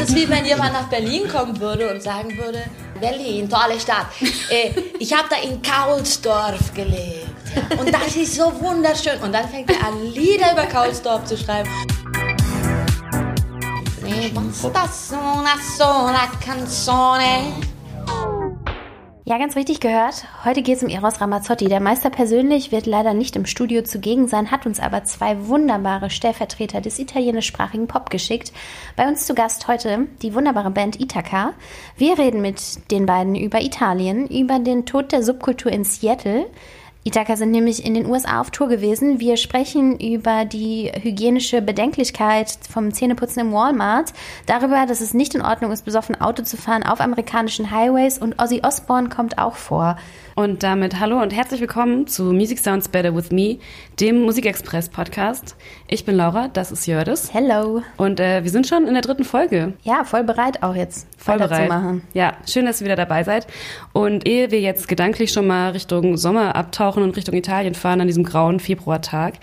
ist wie wenn jemand nach Berlin kommen würde und sagen würde, Berlin, tolle Stadt. Äh, ich habe da in Kaulsdorf gelebt. Und das ist so wunderschön. Und dann fängt er an, Lieder über Kaulsdorf zu schreiben. Ne basta una sola canzone. Ja, ganz richtig gehört. Heute geht es um Eros Ramazzotti. Der Meister persönlich wird leider nicht im Studio zugegen sein, hat uns aber zwei wunderbare Stellvertreter des italienischsprachigen Pop geschickt. Bei uns zu Gast heute die wunderbare Band Ithaka. Wir reden mit den beiden über Italien, über den Tod der Subkultur in Seattle, Ithaka sind nämlich in den USA auf Tour gewesen. Wir sprechen über die hygienische Bedenklichkeit vom Zähneputzen im Walmart, darüber, dass es nicht in Ordnung ist, besoffen Auto zu fahren auf amerikanischen Highways und Ozzy Osbourne kommt auch vor. Und damit hallo und herzlich willkommen zu Music Sounds Better With Me, dem Musikexpress Podcast. Ich bin Laura, das ist Jördis. Hello. Und äh, wir sind schon in der dritten Folge. Ja, voll bereit auch jetzt voll bereit. machen. Ja, schön, dass ihr wieder dabei seid. Und ehe wir jetzt gedanklich schon mal Richtung Sommer abtauchen und Richtung Italien fahren an diesem grauen Februartag,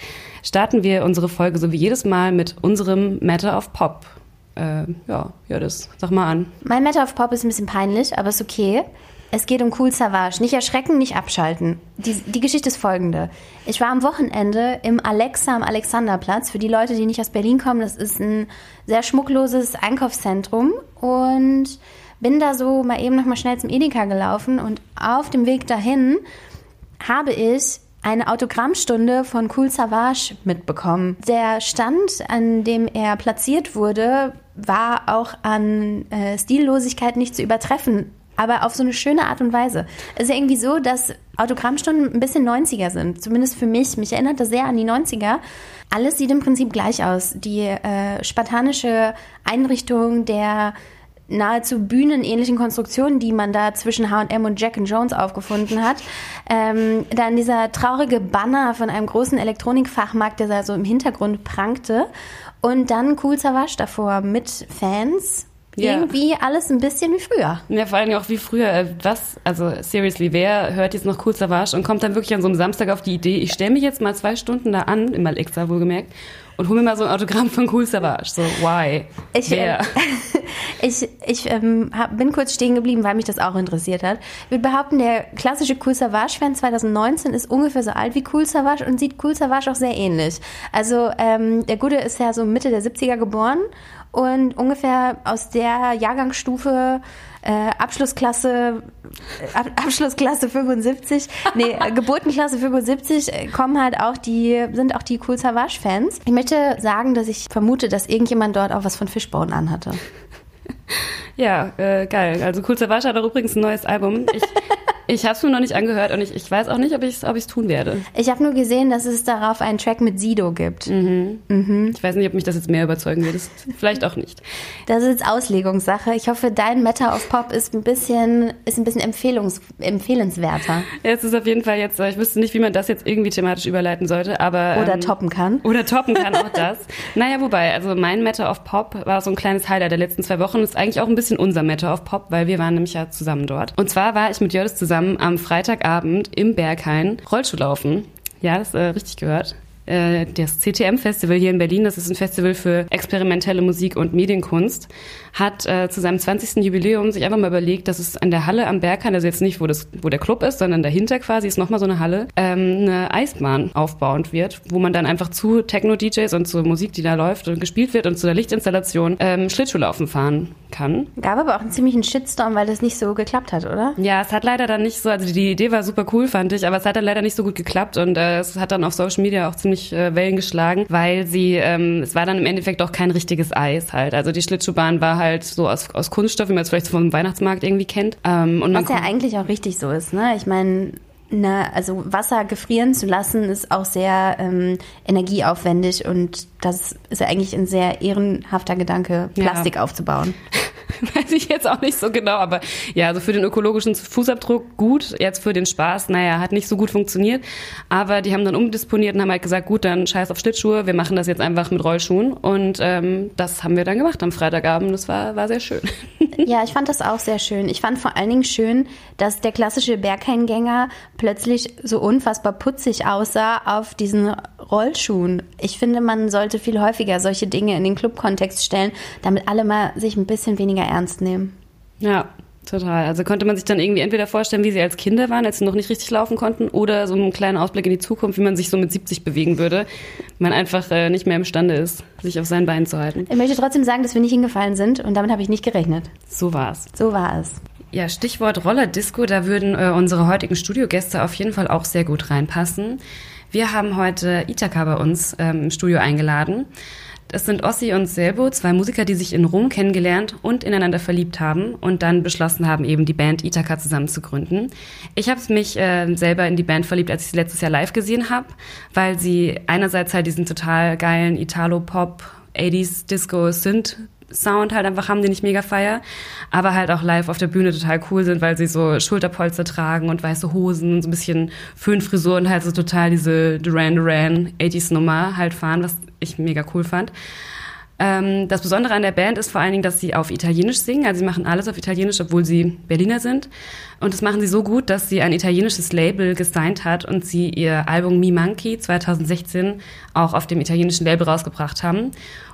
starten wir unsere Folge so wie jedes Mal mit unserem Matter of Pop. Äh, ja, Jördis, sag mal an. Mein Matter of Pop ist ein bisschen peinlich, aber ist okay. Es geht um Cool Savage. Nicht erschrecken, nicht abschalten. Die, die Geschichte ist folgende. Ich war am Wochenende im Alexa am Alexanderplatz. Für die Leute, die nicht aus Berlin kommen, das ist ein sehr schmuckloses Einkaufszentrum. Und bin da so mal eben noch mal schnell zum Edeka gelaufen. Und auf dem Weg dahin habe ich eine Autogrammstunde von Cool Savage mitbekommen. Der Stand, an dem er platziert wurde, war auch an äh, Stillosigkeit nicht zu übertreffen aber auf so eine schöne Art und Weise. Es ist ja irgendwie so, dass Autogrammstunden ein bisschen 90er sind, zumindest für mich. Mich erinnert das sehr an die 90er. Alles sieht im Prinzip gleich aus. Die äh, spartanische Einrichtung der nahezu bühnenähnlichen Konstruktionen, die man da zwischen H&M und Jack Jones aufgefunden hat. Ähm, dann dieser traurige Banner von einem großen Elektronikfachmarkt, der da so im Hintergrund prangte. Und dann Cool Savage davor mit Fans, ja. irgendwie alles ein bisschen wie früher. Ja, vor allem auch wie früher. Äh, was, also seriously, wer hört jetzt noch Cool Savage und kommt dann wirklich an so einem Samstag auf die Idee, ich stelle mich jetzt mal zwei Stunden da an, im Alexa wohlgemerkt, und hol mir mal so ein Autogramm von Cool Savage. So, why? Ich, äh, ich, ich ähm, hab, bin kurz stehen geblieben, weil mich das auch interessiert hat. Ich würde behaupten, der klassische Cool Savage-Fan 2019 ist ungefähr so alt wie Cool Savage und sieht Cool Savage auch sehr ähnlich. Also ähm, der Gute ist ja so Mitte der 70er geboren und ungefähr aus der Jahrgangsstufe äh, Abschlussklasse äh, Ab Abschlussklasse 75, nee, Geburtenklasse 75 äh, kommen halt auch die, sind auch die Cool Savage Fans. Ich möchte sagen, dass ich vermute, dass irgendjemand dort auch was von Fishbone anhatte. Ja, äh, geil. Also Cool Savage hat auch übrigens ein neues Album. Ich, ich habe es mir noch nicht angehört und ich, ich weiß auch nicht, ob ich es ob tun werde. Ich habe nur gesehen, dass es darauf einen Track mit Sido gibt. Mhm. Mhm. Ich weiß nicht, ob mich das jetzt mehr überzeugen wird. vielleicht auch nicht. Das ist jetzt Auslegungssache. Ich hoffe, dein Meta of Pop ist ein bisschen, ist ein bisschen empfehlungs, empfehlenswerter. Ja, es ist auf jeden Fall jetzt, ich wüsste nicht, wie man das jetzt irgendwie thematisch überleiten sollte, aber. Oder ähm, toppen kann. Oder toppen kann auch das. naja, wobei, also mein Meta of Pop war so ein kleines Highlight der letzten zwei Wochen. Ist eigentlich auch ein bisschen unser Meta of Pop, weil wir waren nämlich ja zusammen dort. Und zwar war ich mit Jördis zusammen zusammen am Freitagabend im Berghain Rollschuh laufen. Ja, das äh, richtig gehört. Äh, das CTM-Festival hier in Berlin, das ist ein Festival für experimentelle Musik und Medienkunst, hat äh, zu seinem 20. Jubiläum sich einfach mal überlegt, dass es an der Halle am Berghain, also jetzt nicht, wo, das, wo der Club ist, sondern dahinter quasi ist nochmal so eine Halle, ähm, eine Eisbahn aufbauend wird, wo man dann einfach zu Techno-DJs und zur Musik, die da läuft und gespielt wird und zu der Lichtinstallation ähm, Schlittschuhlaufen fahren kann. Gab aber auch einen ziemlichen Shitstorm, weil das nicht so geklappt hat, oder? Ja, es hat leider dann nicht so, also die Idee war super cool, fand ich, aber es hat dann leider nicht so gut geklappt und äh, es hat dann auf Social Media auch ziemlich äh, Wellen geschlagen, weil sie, ähm, es war dann im Endeffekt auch kein richtiges Eis halt. Also die Schlittschuhbahn war halt so aus, aus Kunststoff, wie man es vielleicht vom Weihnachtsmarkt irgendwie kennt. Ähm, und Was ja eigentlich auch richtig so ist, ne? Ich meine, na, also Wasser gefrieren zu lassen, ist auch sehr ähm, energieaufwendig und das ist ja eigentlich ein sehr ehrenhafter Gedanke, Plastik ja. aufzubauen. weiß ich jetzt auch nicht so genau, aber ja, also für den ökologischen Fußabdruck gut, jetzt für den Spaß, naja, hat nicht so gut funktioniert, aber die haben dann umdisponiert und haben halt gesagt, gut, dann scheiß auf Schlittschuhe, wir machen das jetzt einfach mit Rollschuhen und ähm, das haben wir dann gemacht am Freitagabend, das war, war sehr schön. Ja, ich fand das auch sehr schön. Ich fand vor allen Dingen schön, dass der klassische Bergheimgänger plötzlich so unfassbar putzig aussah auf diesen Rollschuhen. Ich finde, man sollte viel häufiger solche Dinge in den Clubkontext stellen, damit alle mal sich ein bisschen weniger ernst nehmen. Ja, Total. Also konnte man sich dann irgendwie entweder vorstellen, wie sie als Kinder waren, als sie noch nicht richtig laufen konnten, oder so einen kleinen Ausblick in die Zukunft, wie man sich so mit 70 bewegen würde, wenn man einfach äh, nicht mehr imstande ist, sich auf seinen Beinen zu halten. Ich möchte trotzdem sagen, dass wir nicht hingefallen sind und damit habe ich nicht gerechnet. So war es. So war es. Ja, Stichwort Rollerdisco, da würden äh, unsere heutigen Studiogäste auf jeden Fall auch sehr gut reinpassen. Wir haben heute Itaka bei uns ähm, im Studio eingeladen. Das sind Ossi und Selbo, zwei Musiker, die sich in Rom kennengelernt und ineinander verliebt haben und dann beschlossen haben, eben die Band Ithaka zusammen zu gründen. Ich habe mich äh, selber in die Band verliebt, als ich sie letztes Jahr live gesehen habe, weil sie einerseits halt diesen total geilen Italo-Pop, 80s Disco Synth Sound halt einfach haben, den ich mega feier, aber halt auch live auf der Bühne total cool sind, weil sie so Schulterpolster tragen und weiße Hosen und so ein bisschen Föhnfrisur und halt so total diese Duran Duran 80s Nummer halt fahren, was ich mega cool fand. Ähm, das Besondere an der Band ist vor allen Dingen, dass sie auf Italienisch singen. Also sie machen alles auf Italienisch, obwohl sie Berliner sind. Und das machen sie so gut, dass sie ein italienisches Label gesigned hat und sie ihr Album Mi Monkey 2016 auch auf dem italienischen Label rausgebracht haben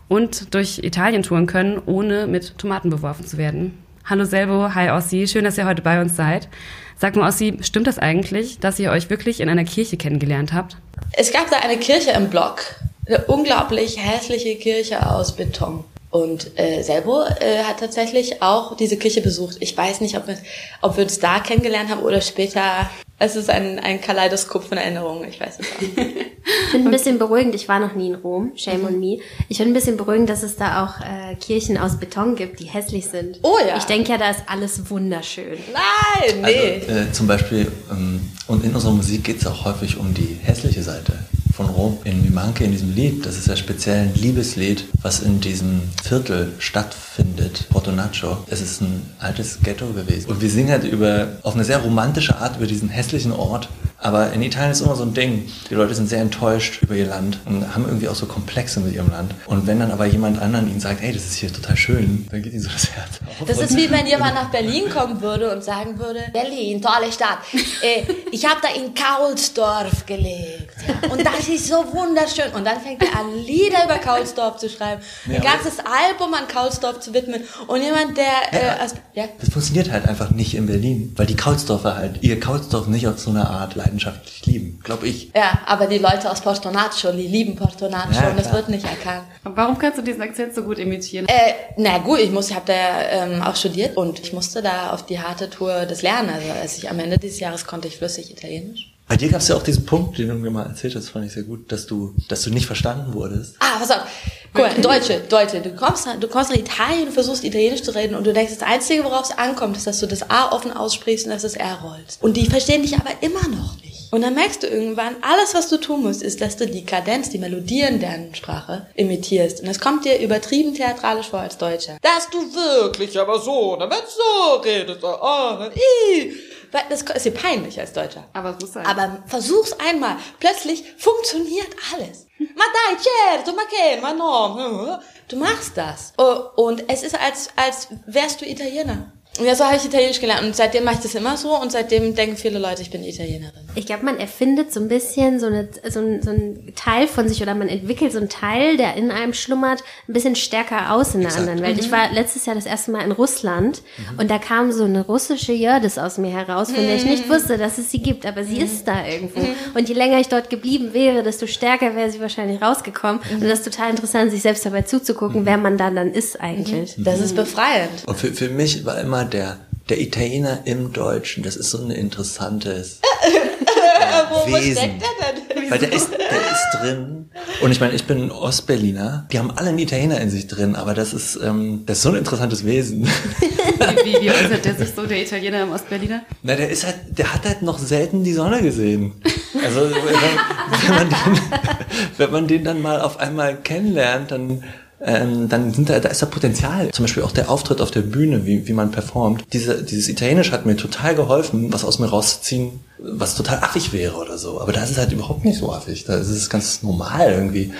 und durch Italien touren können, ohne mit Tomaten beworfen zu werden. Hallo Selvo, hi Ossi, schön, dass ihr heute bei uns seid. Sag mal, Ossi, stimmt das eigentlich, dass ihr euch wirklich in einer Kirche kennengelernt habt? Es gab da eine Kirche im Block, eine unglaublich hässliche Kirche aus Beton. Und äh, Selbo äh, hat tatsächlich auch diese Kirche besucht. Ich weiß nicht, ob wir, ob wir uns da kennengelernt haben oder später. Es ist ein, ein Kaleidoskop von Erinnerungen. Ich weiß es auch. ich finde ein bisschen beruhigend. Ich war noch nie in Rom. Shame on me. Ich finde ein bisschen beruhigend, dass es da auch äh, Kirchen aus Beton gibt, die hässlich sind. Oh ja. Ich denke ja, da ist alles wunderschön. Nein, nee. Also, äh, zum Beispiel, ähm, und in unserer Musik geht es auch häufig um die hässliche Seite von Rom in Mimanke, in diesem Lied. Das ist ja speziell ein Liebeslied, was in diesem Viertel stattfindet, Porto Nacho. Es ist ein altes Ghetto gewesen. Und wir singen halt über, auf eine sehr romantische Art über diesen hässlichen Ort. Aber in Italien ist immer so ein Ding. Die Leute sind sehr enttäuscht über ihr Land und haben irgendwie auch so Komplexe mit ihrem Land. Und wenn dann aber jemand anderen ihnen sagt, ey, das ist hier total schön, dann geht ihnen so das Herz auf. Das ist wie wenn jemand nach Berlin kommen würde und sagen würde, Berlin, tolle Stadt. Äh, ich habe da in Kaulsdorf gelebt. Und das ist so wunderschön. Und dann fängt er an, Lieder über Kaulsdorf zu schreiben. Ein ganzes Album an Kaulsdorf zu widmen. Und jemand, der... Äh, ja, aus, ja? Das funktioniert halt einfach nicht in Berlin, weil die Kaulsdorfer halt ihr Kaulsdorf nicht auf so eine Art leidenschaftlich lieben, glaube ich. Ja, aber die Leute aus Porto Nacho, die lieben Porto Nacho Ja, und das wird nicht erkannt. Warum kannst du diesen Akzent so gut imitieren? Äh, na gut, ich muss, ich habe da ähm, auch studiert und ich musste da auf die harte Tour des Lernen. Also als ich am Ende dieses Jahres konnte ich flüssig Italienisch. Bei dir gab es ja auch diesen Punkt, den du mir mal erzählt hast, fand ich sehr gut, dass du, dass du nicht verstanden wurdest. Ah, pass auf. Guck mal, Deutsche, Deutsche, du kommst, nach- du kommst nach Italien und versuchst Italienisch zu reden und du denkst, das Einzige, worauf es ankommt, ist, dass du das A offen aussprichst und dass das R rollst. Und die verstehen dich aber immer noch nicht. Und dann merkst du irgendwann, alles, was du tun musst, ist, dass du die Kadenz, die Melodien deren Sprache imitierst. Und das kommt dir übertrieben theatralisch vor als Deutscher. Dass du wirklich aber so, damit so redest. Oh, i. Weil Das ist dir peinlich als Deutscher. Aber es muss sein. Aber versuch's einmal. Plötzlich funktioniert alles. Ma dai, certo, ma che, ma no. Du machst das. Oh, Und es ist, als, als wärst du Italiener. Und ja, so habe ich Italienisch gelernt. Und seitdem mache ich das immer so. Und seitdem denken viele Leute, ich bin Italienerin. Ich glaube, man erfindet so ein bisschen so, eine, so, ein, so ein Teil von sich oder man entwickelt so einen Teil, der in einem schlummert, ein bisschen stärker aus in der Exakt. anderen Welt. Ich war letztes Jahr das erste Mal in Russland und da kam so eine russische Jördis aus mir heraus, von der ich nicht wusste, dass es sie gibt, aber sie ist da irgendwo. Und je länger ich dort geblieben wäre, desto stärker wäre sie wahrscheinlich rausgekommen. Und das ist total interessant, sich selbst dabei zuzugucken, wer man dann dann ist eigentlich. Das ist befreiend. Und für, für mich war immer der, der Italiener im Deutschen, das ist so ein interessantes Wo, wo Wesen. steckt der denn? Weil der ist, der ist drin. Und ich meine, ich bin Ostberliner. Die haben alle einen Italiener in sich drin, aber das ist, ähm, das ist so ein interessantes Wesen. Wie, wie äußert der sich so, der Italiener im Ostberliner? Na, der ist halt, der hat halt noch selten die Sonne gesehen. Also wenn, wenn, man den, wenn man den dann mal auf einmal kennenlernt, dann ähm, dann sind da, da ist da Potenzial. Zum Beispiel auch der Auftritt auf der Bühne, wie, wie man performt. Diese, dieses Italienisch hat mir total geholfen, was aus mir rauszuziehen, was total affig wäre oder so. Aber da ist es halt überhaupt nicht so affig. Da ist es ganz normal irgendwie.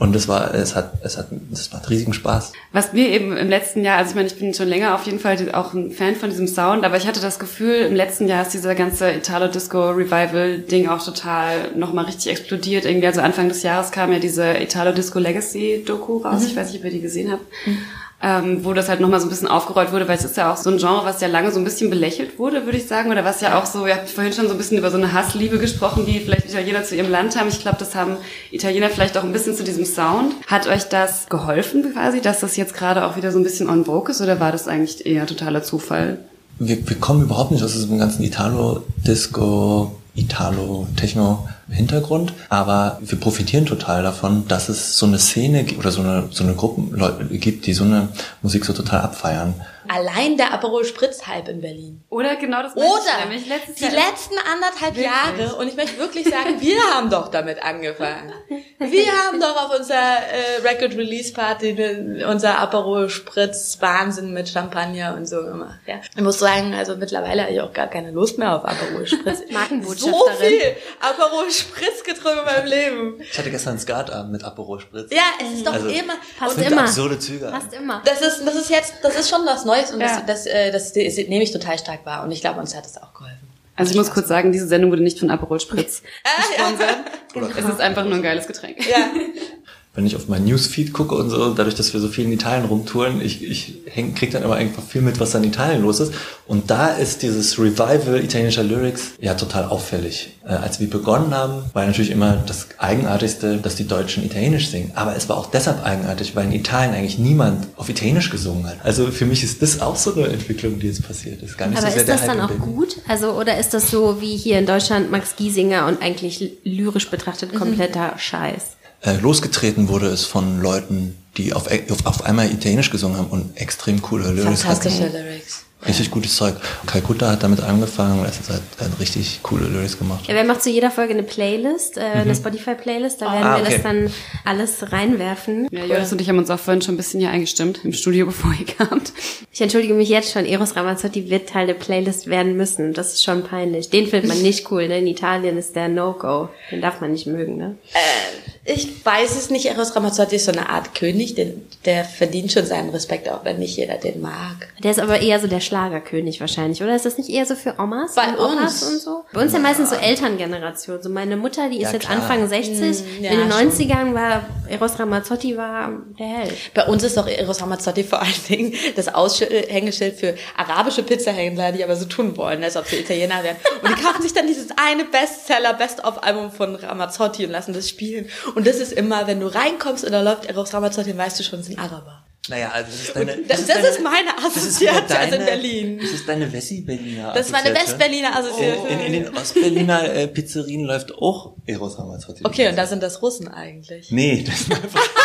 Und es war, es hat, es hat, es macht riesigen Spaß. Was mir eben im letzten Jahr, also ich meine, ich bin schon länger auf jeden Fall auch ein Fan von diesem Sound, aber ich hatte das Gefühl, im letzten Jahr ist dieser ganze Italo-Disco-Revival-Ding auch total nochmal richtig explodiert. Irgendwie, also Anfang des Jahres kam ja diese Italo-Disco-Legacy-Doku raus. Mhm. Ich weiß nicht, ob ihr die gesehen habt. Mhm ähm, wo das halt nochmal so ein bisschen aufgerollt wurde, weil es ist ja auch so ein Genre, was ja lange so ein bisschen belächelt wurde, würde ich sagen, oder was ja auch so, ihr habt vorhin schon so ein bisschen über so eine Hassliebe gesprochen, die vielleicht Italiener zu ihrem Land haben. Ich glaube, das haben Italiener vielleicht auch ein bisschen zu diesem Sound. Hat euch das geholfen quasi, dass das jetzt gerade auch wieder so ein bisschen on vogue ist, oder war das eigentlich eher totaler Zufall? Wir, wir kommen überhaupt nicht aus diesem ganzen Italo-Disco, Italo-Techno Hintergrund, aber wir profitieren total davon, dass es so eine Szene oder so eine, so eine Gruppen gibt, die so eine Musik so total abfeiern. Allein der Aperol Spritz Hype in Berlin. Oder genau das Oder die Jahr letzten anderthalb wirklich? Jahre und ich möchte wirklich sagen, wir haben doch damit angefangen. Wir haben doch auf unserer äh, Record Release Party unser Aperol Spritz Wahnsinn mit Champagner und so gemacht. Ja. Ich muss sagen, also mittlerweile habe ich auch gar keine Lust mehr auf Aperol Spritz. So viel Aperol Spritz getrunken in meinem Leben. Ich hatte gestern einen Skatabend mit Aperol Spritz. Ja, es ist doch also, immer. Passt immer. absurde Züge. Passt immer. Das ist, das ist jetzt, das ist schon was Neues und ja. das, das, äh, das, das, das nehme ich total stark wahr und ich glaube, uns hat das auch geholfen. Also ich muss kurz sagen, diese Sendung wurde nicht von Aperol Spritz gesponsert. Ja. Es ist einfach nur ein geiles Getränk. Ja. wenn ich auf mein Newsfeed gucke und so, dadurch, dass wir so viel in Italien rumtouren, ich, ich häng, krieg dann immer einfach viel mit, was da in Italien los ist. Und da ist dieses Revival italienischer Lyrics ja total auffällig. Äh, als wir begonnen haben, war natürlich immer das Eigenartigste, dass die Deutschen Italienisch singen. Aber es war auch deshalb eigenartig, weil in Italien eigentlich niemand auf Italienisch gesungen hat. Also für mich ist das auch so eine Entwicklung, die jetzt passiert ist. Gar nicht Aber so sehr ist das dann auch gut? Also, oder ist das so wie hier in Deutschland Max Giesinger und eigentlich lyrisch betrachtet kompletter mhm. Scheiß? Äh, losgetreten wurde es von Leuten, die auf, auf, auf einmal Italienisch gesungen haben und extrem coole Lyrics Fantastische hatten. Lyrics. Richtig gutes Zeug. Kalkutta hat damit angefangen und es hat, hat richtig coole Lyrics gemacht. Ja, wir machen zu jeder Folge eine Playlist, äh, mhm. eine Spotify-Playlist. Da werden ah, okay. wir das dann alles reinwerfen. Ja, Jonas und ich haben uns auch vorhin schon ein bisschen hier eingestimmt im Studio, bevor ihr kamt. Ich entschuldige mich jetzt schon, Eros Ramazzotti wird Teil der Playlist werden müssen. Das ist schon peinlich. Den findet man nicht cool, ne? In Italien ist der No-Go. Den darf man nicht mögen, ne? Äh, ich weiß es nicht. Eros Ramazzotti ist so eine Art König, den, der verdient schon seinen Respekt, auch wenn nicht jeder den mag. Der ist aber eher so der Schlagerkönig wahrscheinlich, oder? Ist das nicht eher so für Omas Bei und uns. und so? Bei uns ja, ja meistens so Elterngeneration. So meine Mutter, die ist ja, jetzt klar. Anfang 60. Mm, ja, in den 90ern war Eros Ramazzotti war der Held. Bei uns ist doch Eros Ramazzotti vor allen Dingen das Aushängeschild für arabische Pizzahändler, die aber so tun wollen, als ob sie Italiener wären. Und die kaufen sich dann dieses eine Bestseller, Best-of-Album von Ramazzotti und lassen das spielen. Und das ist immer, wenn du reinkommst und da läuft Eros Ramazzotti, dann weißt du schon, es sind Araber. Naja, also das ist deine. Das, das, ist, deine, ist meine Assoziation deine, in Berlin. Das ist deine Wessi-Berliner Das ist meine West-Berliner Assoziation. In, in, den Ost-Berliner äh, Pizzerien läuft auch Eros Ramazzotti. Okay, und da sind das Russen eigentlich. Nee, das sind einfach, das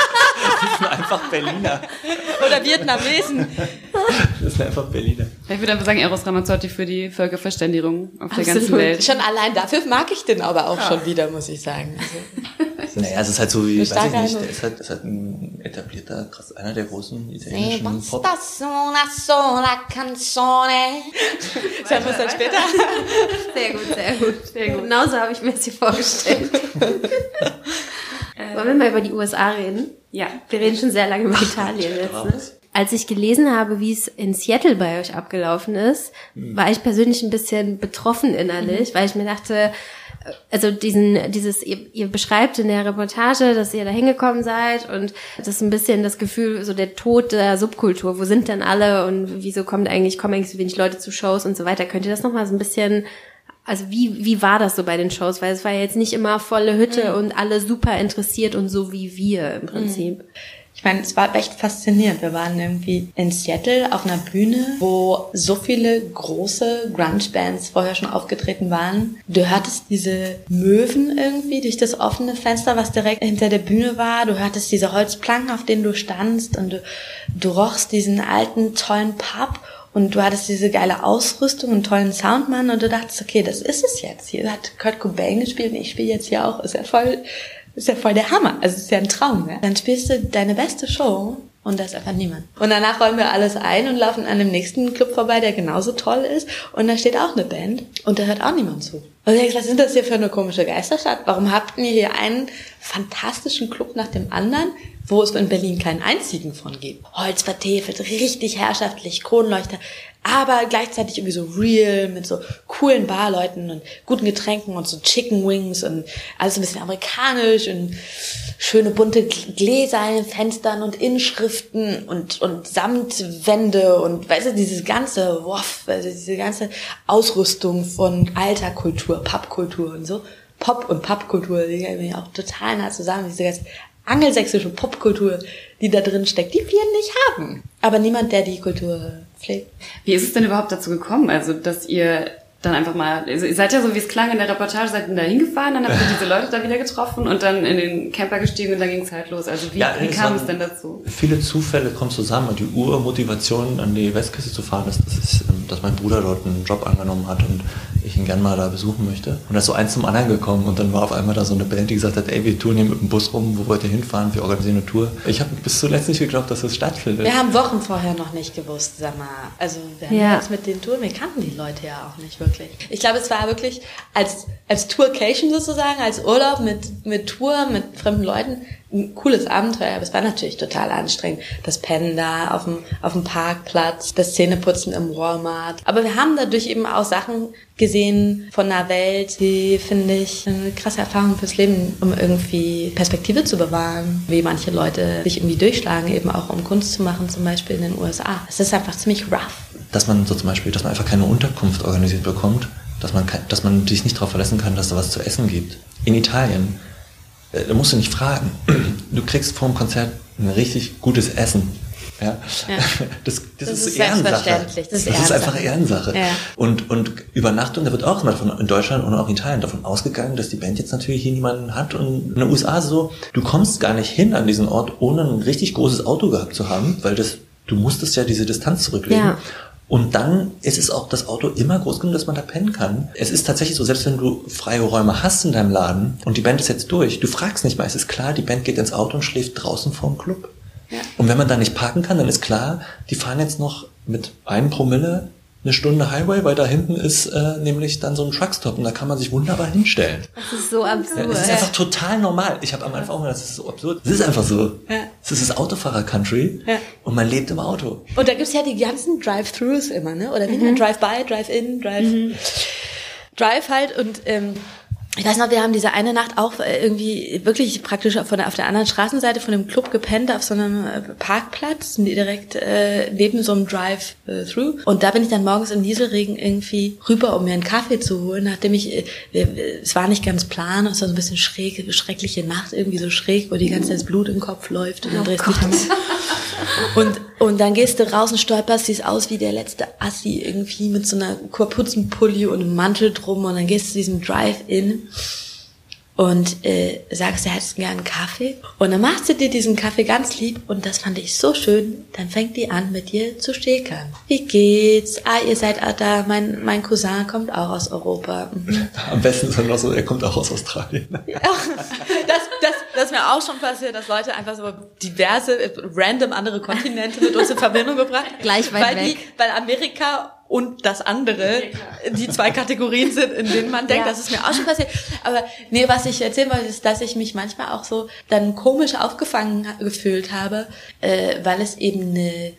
sind einfach Berliner. Oder Vietnamesen. Das sind einfach Berliner. Ich würde einfach sagen, Eros Ramazzotti für die Völkerverständigung auf Absolut. der ganzen Welt. Schon allein dafür mag ich den aber auch ja. schon wieder, muss ich sagen. Also, naja, es ist halt so wie, weiß ich nicht, der ist halt, ist halt ein etablierter, krass, einer der großen italienischen Pop. Das una sola canzone. Sagen wir es dann später? Sehr gut, sehr gut. Sehr gut. Genauso habe ich mir das hier vorgestellt. Wollen wir mal über die USA reden? Ja. Wir reden schon sehr lange über Italien jetzt, ne? Als ich gelesen habe, wie es in Seattle bei euch abgelaufen ist, mhm. war ich persönlich ein bisschen betroffen innerlich, mhm. weil ich mir dachte, also diesen, dieses, ihr, ihr beschreibt in der Reportage, dass ihr da hingekommen seid und das ist ein bisschen das Gefühl, so der Tod der Subkultur. Wo sind denn alle und wieso kommt eigentlich, kommen eigentlich so wenig Leute zu Shows und so weiter? Könnt ihr das nochmal so ein bisschen also wie, wie war das so bei den Shows? Weil es war ja jetzt nicht immer volle Hütte mhm. und alle super interessiert und so wie wir im Prinzip. Mhm. Ich meine, es war echt faszinierend. Wir waren irgendwie in Seattle auf einer Bühne, wo so viele große Grunge-Bands vorher schon aufgetreten waren. Du hörtest diese Möwen irgendwie durch das offene Fenster, was direkt hinter der Bühne war. Du hörtest diese Holzplanken, auf denen du standst und du, du rochst diesen alten, tollen Pub und du hattest diese geile Ausrüstung und tollen Soundmann und du dachtest, okay, das ist es jetzt. Hier hat Kurt Cobain gespielt und ich spiele jetzt hier auch. Ist ja voll ist ja voll der Hammer. Also ist ja ein Traum. Ja? Dann spielst du deine beste Show Und da ist einfach niemand. Und danach räumen wir alles ein und laufen an dem nächsten Club vorbei, der genauso toll ist. Und da steht auch eine Band und da hört auch niemand zu. Und du denkst, was ist das hier für eine komische Geisterstadt? Warum habt ihr hier einen fantastischen Club nach dem anderen, wo es in Berlin keinen einzigen von gibt? Holz vertefelt, richtig herrschaftlich, Kronleuchter, aber gleichzeitig irgendwie so real mit so coolen Barleuten und guten Getränken und so Chicken Wings und alles ein bisschen amerikanisch und schöne bunte Gläser in den Fenstern und Inschriften und, und Samtwände und weißt du, dieses ganze, woff, also diese ganze Ausrüstung von alter Kultur, Pappkultur und so. Pop- und Pappkultur, die gehen ja auch total nah zusammen, diese ganze angelsächsische Popkultur, die da drin steckt, die wir nicht haben. Aber niemand, der die Kultur pflegt. Wie ist es denn überhaupt dazu gekommen? Also, dass ihr dann einfach mal, also ihr seid ja so, wie es klang in der Reportage, seid ihr da hingefahren, dann habt ihr diese Leute da wieder getroffen und dann in den Camper gestiegen und dann ging es halt los. Also wie, Ja, wie kam es denn dazu? Viele Zufälle kommen zusammen und die Urmotivation an die Westküste zu fahren ist, das ist, ähm, dass mein Bruder dort einen Job angenommen hat und ich ihn gern mal da besuchen möchte. Und da ist so eins zum anderen gekommen und dann war auf einmal da so eine Band, die gesagt hat, ey, wir touren hier mit dem Bus rum, wo wollt ihr hinfahren? Wir organisieren eine Tour. Ich habe bis zuletzt nicht geglaubt, dass das stattfindet. Wir haben Wochen vorher noch nicht gewusst, sag mal. Also wir haben Ja. jetzt mit den Touren, wir kannten die Leute ja auch nicht wirklich. Ich glaube, es war wirklich als, als Tourcation sozusagen, als Urlaub mit, mit Tour, mit fremden Leuten, ein cooles Abenteuer. Aber es war natürlich total anstrengend. Das Pennen da auf dem, auf dem Parkplatz, das Zähneputzen im Walmart. Aber wir haben dadurch eben auch Sachen gesehen von einer Welt, die, finde ich, eine krasse Erfahrung fürs Leben, um irgendwie Perspektive zu bewahren, wie manche Leute sich irgendwie durchschlagen, eben auch um Kunst zu machen, zum Beispiel in den USA. Es ist einfach ziemlich rough. dass man so zum Beispiel, dass man einfach keine Unterkunft organisiert bekommt, dass man, dass man sich nicht darauf verlassen kann, dass da was zu essen gibt. In Italien, da musst du nicht fragen. Du kriegst vor dem Konzert ein richtig gutes Essen. Ja? Ja. Das, das, Das ist, ist Ehrensache. selbstverständlich. Das ist Das ist einfach Ehrensache. Ja. Und, und Übernachtung, da wird auch immer von, in Deutschland und auch in Italien davon ausgegangen, dass die Band jetzt natürlich hier niemanden hat. Und in den USA so, du kommst gar nicht hin an diesen Ort, ohne ein richtig großes Auto gehabt zu haben, weil das, du musstest ja diese Distanz zurücklegen. Ja. Und dann ist es auch das Auto immer groß genug, dass man da pennen kann. Es ist tatsächlich so, selbst wenn du freie Räume hast in deinem Laden und die Band ist jetzt durch, du fragst nicht mal, es ist klar, die Band geht ins Auto und schläft draußen vorm Club. Ja. Und wenn man da nicht parken kann, dann ist klar, die fahren jetzt noch mit einem Promille eine Stunde Highway, weil da hinten ist äh, nämlich dann so ein Truckstop und da kann man sich wunderbar hinstellen. Das ist so absurd. Ja, es ist einfach total normal. Ich habe am Anfang auch gedacht, das ist so absurd. Es ist einfach so. Ja. Es ist das Autofahrer-Country Ja. und man lebt im Auto. Und da gibt's ja die ganzen Drive-Thrus immer, ne? Oder wie mhm. Drive-by, Drive-in, Drive... Drive halt und ähm, ich weiß noch, wir haben diese eine Nacht auch äh, irgendwie wirklich praktisch von der, auf der anderen Straßenseite von dem Club gepennt, auf so einem äh, Parkplatz, direkt äh, neben so einem Drive-Through. Und da bin ich dann morgens im Nieselregen irgendwie rüber, um mir einen Kaffee zu holen, nachdem ich, äh, es war nicht ganz plan, es war so ein bisschen schräg, schreckliche Nacht, irgendwie so schräg, wo die ganze Zeit das Blut im Kopf läuft und dann drehst du dich um. Und, und dann gehst du raus und stolperst, siehst aus wie der letzte Assi irgendwie mit so einer Kapuzenpulli und einem Mantel drum und dann gehst du zu diesem Drive-In und äh, sagst, du hättest gern einen Kaffee. Und dann machst du dir diesen Kaffee ganz lieb und das fand ich so schön. Dann fängt die an, mit dir zu stäkern. Wie geht's? Ah, ihr seid ah, da, mein, mein Cousin kommt auch aus Europa. Mhm. Am besten ist er noch so, er kommt auch aus Australien. Ja, das, das, das ist mir auch schon passiert, dass Leute einfach so diverse, äh, random andere Kontinente mit uns in Verbindung gebracht. Gleich weit weil weg. Die, weil Amerika und das andere die zwei Kategorien sind, in denen man denkt, Ja. das ist mir auch schon passiert. Aber nee, was ich erzählen wollte, ist, dass ich mich manchmal auch so dann komisch aufgefangen gefühlt habe, äh, weil es eben eine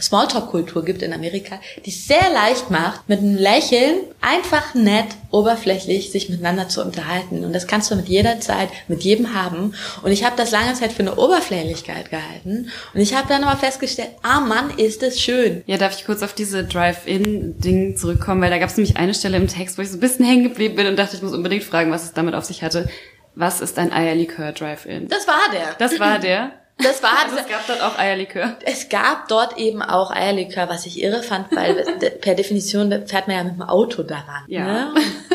Smalltalk-Kultur gibt in Amerika, die es sehr leicht macht, mit einem Lächeln einfach nett, oberflächlich sich miteinander zu unterhalten. Und das kannst du mit jeder Zeit, mit jedem haben. Und ich habe das lange Zeit für eine Oberflächlichkeit gehalten. Und ich habe dann aber festgestellt, ah Mann, ist es schön. Ja, darf ich kurz auf diese Drive-In-Ding zurückkommen, weil da gab es nämlich eine Stelle im Text, wo ich so ein bisschen hängen geblieben bin und dachte, ich muss unbedingt fragen, was es damit auf sich hatte. Was ist ein Eierlikör Drive-In? Das war der. Das war der. Das war Also es gab dort auch Eierlikör. Es gab dort eben auch Eierlikör, was ich irre fand, weil per Definition fährt man ja mit dem Auto daran. Ja. Ne?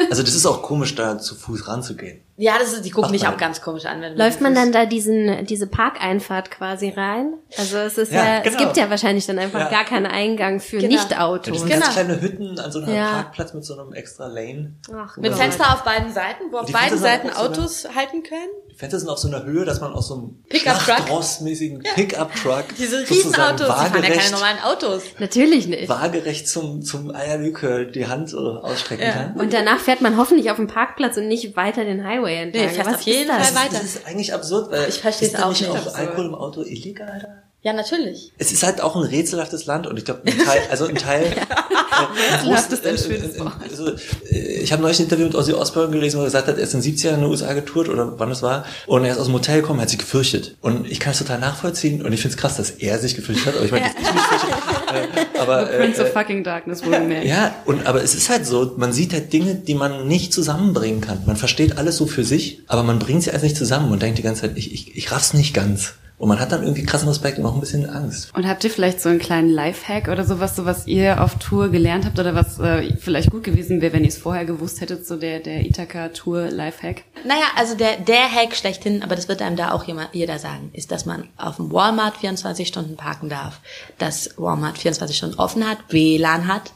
Also das ist auch komisch, da zu Fuß ranzugehen. Ja, das ist, die gucken Ach, mich auch ganz komisch an. Wenn Läuft man dann da diesen, diese Parkeinfahrt quasi rein? Also es ist Ja, ja, es genau. gibt ja wahrscheinlich dann einfach Ja. gar keinen Eingang für Genau. Ja, Nicht-Autos. das sind Genau. ganz kleine Hütten an so einem Ja. Parkplatz mit so einem extra Lane. Ach, Mit. Fenster auf beiden Seiten, wo auf beiden Seiten auch so eine- Autos halten können. Die Fenster sind auf so einer Höhe, dass man aus so einem Pickup-Truck? Schlachtrossmäßigen Pickup-Truck Diese sozusagen Riesenautos, die fahren ja keine waagerecht, normalen Autos. Natürlich nicht. waagerecht zum, zum Eierlikör die Hand so ausstrecken Ja. kann. Und danach fährt man hoffentlich auf dem Parkplatz und nicht weiter den Highway entlang. Nee, fährst Was auf jeden ist das? Fall weiter. Das ist eigentlich absurd, weil Ich versteh's ist da auch nicht nicht auch. Alkohol im Auto illegal da? Ja, natürlich. Es ist halt auch ein rätselhaftes Land und ich glaube, ein Teil, also ein Teil. äh, Rätselhaft ist ein äh, äh, Wort. Also, äh, ich habe neulich ein Interview mit Ozzy Osbourne gelesen, wo er gesagt hat, er ist in den 70ern in den USA getourt oder wann es war und er ist aus dem Hotel gekommen, hat sich gefürchtet. Und ich kann es total nachvollziehen und ich finde es krass, dass er sich gefürchtet hat, aber ich meine, dass ich mich fürchte. Äh, aber, äh, Prince of äh, fucking Darkness, wohlgemerkt. ja, und aber es ist halt so, man sieht halt Dinge, die man nicht zusammenbringen kann. Man versteht alles so für sich, aber man bringt sie alles nicht zusammen und denkt die ganze Zeit, ich, ich, ich raff's nicht ganz. Und man hat dann irgendwie krassen Respekt und auch ein bisschen Angst. Und habt ihr vielleicht so einen kleinen Lifehack oder sowas, so was ihr auf Tour gelernt habt oder was äh, vielleicht gut gewesen wäre, wenn ihr es vorher gewusst hättet, so der, der Ithaka-Tour Lifehack? Naja, also der, der Hack schlechthin, aber das wird einem da auch jemand, jeder sagen, ist, dass man auf dem Walmart 24 Stunden parken darf, dass Walmart 24 Stunden offen hat, WLAN hat.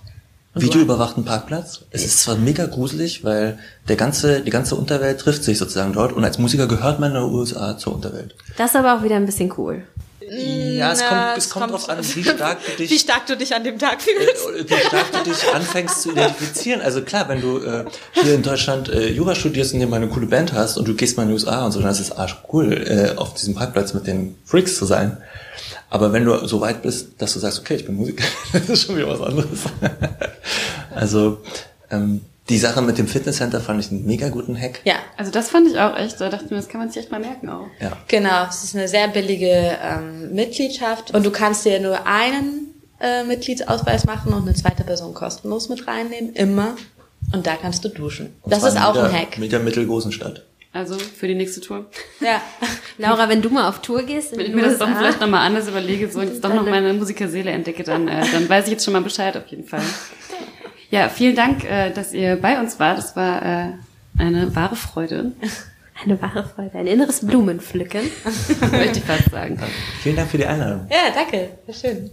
Videoüberwachten Parkplatz. Es ist zwar mega gruselig, weil der ganze, die ganze Unterwelt trifft sich sozusagen dort und als Musiker gehört man in den USA zur Unterwelt. Das ist aber auch wieder ein bisschen cool. Ja, es Na, kommt, es kommt drauf an, wie stark du dich wie stark du dich an dem Tag fühlst. äh, wie stark du dich anfängst zu identifizieren. Also klar, wenn du äh, hier in Deutschland äh, Jura studierst und hier mal eine coole Band hast und du gehst mal in die USA und so, dann ist es arsch cool, äh, auf diesem Parkplatz mit den Freaks zu sein. Aber wenn du so weit bist, dass du sagst, okay, ich bin Musiker, das ist schon wieder was anderes. also ähm, die Sache mit dem Fitnesscenter fand ich einen mega guten Hack. Ja, Also das fand ich auch echt, da dachte ich mir, das kann man sich echt mal merken auch. Ja. genau. Es ist eine sehr billige ähm, Mitgliedschaft und du kannst dir nur einen äh, Mitgliedsausweis machen und eine zweite Person kostenlos mit reinnehmen, immer. Und da kannst du duschen. Und das ist auch jeder- ein Hack. Mit der mittelgroßen Stadt. Also für die nächste Tour. Ja. Laura, wenn du mal auf Tour gehst, in Wenn ich mir das doch vielleicht nochmal anders überlege so, und jetzt doch noch meine Musikerseele entdecke, dann, äh, dann weiß ich jetzt schon mal Bescheid auf jeden Fall. Ja, vielen Dank, äh, dass ihr bei uns wart. Das war äh, eine wahre Freude, eine wahre Freude, ein inneres Blumenpflücken. möchte ich fast sagen. Vielen Dank für die Einladung. Ja, danke. War schön.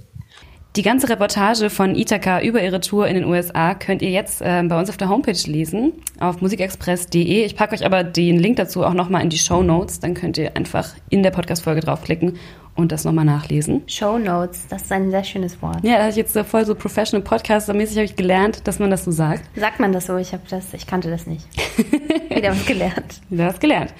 Die ganze Reportage von Ithaka über ihre Tour in den USA könnt ihr jetzt äh, bei uns auf der Homepage lesen, auf musikexpress.de. Ich packe euch aber den Link dazu auch nochmal in die Show Notes. Dann könnt ihr einfach in der Podcast-Folge draufklicken und das nochmal nachlesen. Show Notes, das ist ein sehr schönes Wort. Ja, da hatte ich jetzt voll so Professional Podcaster-mäßig habe ich gelernt, dass man das so sagt. Sagt man das so? Ich habe das, ich kannte das nicht. Wieder was gelernt. Du hast gelernt.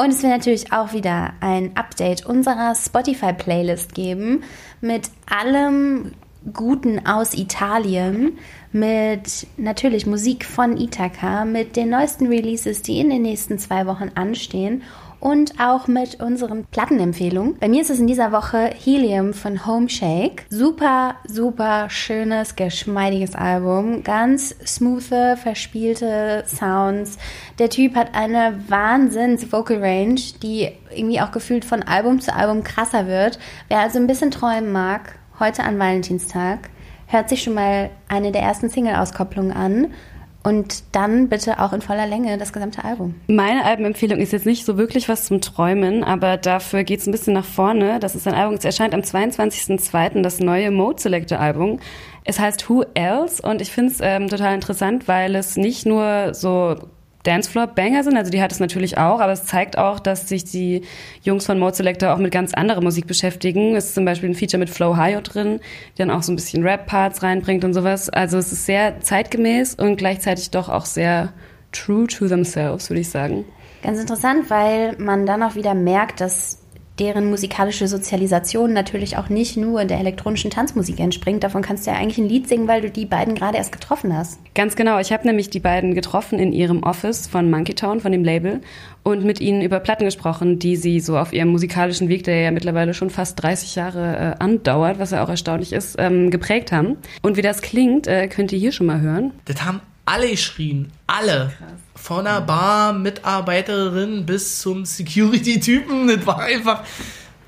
Und es wird natürlich auch wieder ein Update unserer Spotify-Playlist geben mit allem Guten aus Italien, mit natürlich Musik von Ithaka, mit den neuesten Releases, die in den nächsten zwei Wochen anstehen und auch mit unseren Plattenempfehlungen. Bei mir ist es in dieser Woche Helium von Homeshake. Super, super schönes, geschmeidiges Album. Ganz smoothe, verspielte Sounds. Der Typ hat eine Wahnsinns-Vocal Range, die irgendwie auch gefühlt von Album zu Album krasser wird. Wer also ein bisschen träumen mag, heute an Valentinstag, hört sich schon mal eine der ersten Single-Auskopplungen an. Und dann bitte auch in voller Länge das gesamte Album. Meine Albenempfehlung ist jetzt nicht so wirklich was zum Träumen, aber dafür geht's ein bisschen nach vorne. Das ist ein Album, es erscheint am 22.02. das neue Mode Selector Album. Es heißt Who Else und ich finde es ähm, total interessant, weil es nicht nur so Dancefloor-Banger sind, also die hat es natürlich auch, aber es zeigt auch, dass sich die Jungs von Mode Selector auch mit ganz anderer Musik beschäftigen. Es ist zum Beispiel ein Feature mit Flo Hayo drin, die dann auch so ein bisschen Rap-Parts reinbringt und sowas. Also es ist sehr zeitgemäß und gleichzeitig doch auch sehr true to themselves, würde ich sagen. Ganz interessant, weil man dann auch wieder merkt, dass deren musikalische Sozialisation natürlich auch nicht nur der elektronischen Tanzmusik entspringt. Davon kannst du ja eigentlich ein Lied singen, weil du die beiden gerade erst getroffen hast. Ganz genau. Ich habe nämlich die beiden getroffen in ihrem Office von Monkey Town, von dem Label, und mit ihnen über Platten gesprochen, die sie so auf ihrem musikalischen Weg, der ja mittlerweile schon fast 30 Jahre äh, andauert, was ja auch erstaunlich ist, ähm, geprägt haben. Und wie das klingt, äh, könnt ihr hier schon mal hören. Das haben alle geschrien. Alle. Von der Bar-Mitarbeiterin bis zum Security-Typen. Das war einfach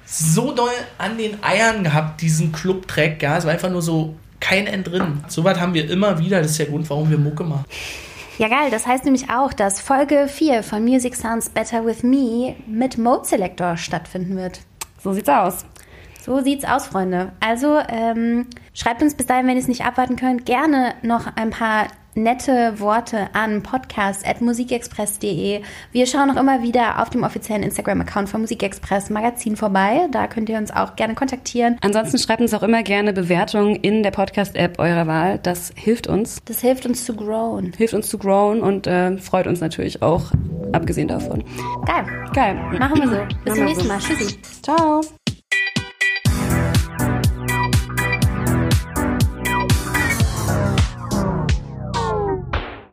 so doll an den Eiern gehabt, diesen Club-Track. Ja, es war einfach nur so kein End drin. So was haben wir immer wieder. Das ist der Grund, warum wir Mucke machen. Ja, geil. Das heißt nämlich auch, dass Folge 4 von Music Sounds Better With Me mit Mode Selector stattfinden wird. So sieht's aus. So sieht's aus, Freunde. Also ähm, schreibt uns bis dahin, wenn ihr es nicht abwarten könnt, gerne noch ein paar nette Worte an podcast.musikexpress.de. Wir schauen auch immer wieder auf dem offiziellen Instagram-Account von Musikexpress Magazin vorbei. Da könnt ihr uns auch gerne kontaktieren. Ansonsten schreibt uns auch immer gerne Bewertungen in der Podcast-App eurer Wahl. Das hilft uns. Das hilft uns zu growen. Hilft uns zu growen und äh, freut uns natürlich auch, abgesehen davon. Geil. Geil. Machen wir so. Bis Machen zum nächsten. Mal. Tschüssi. Ciao.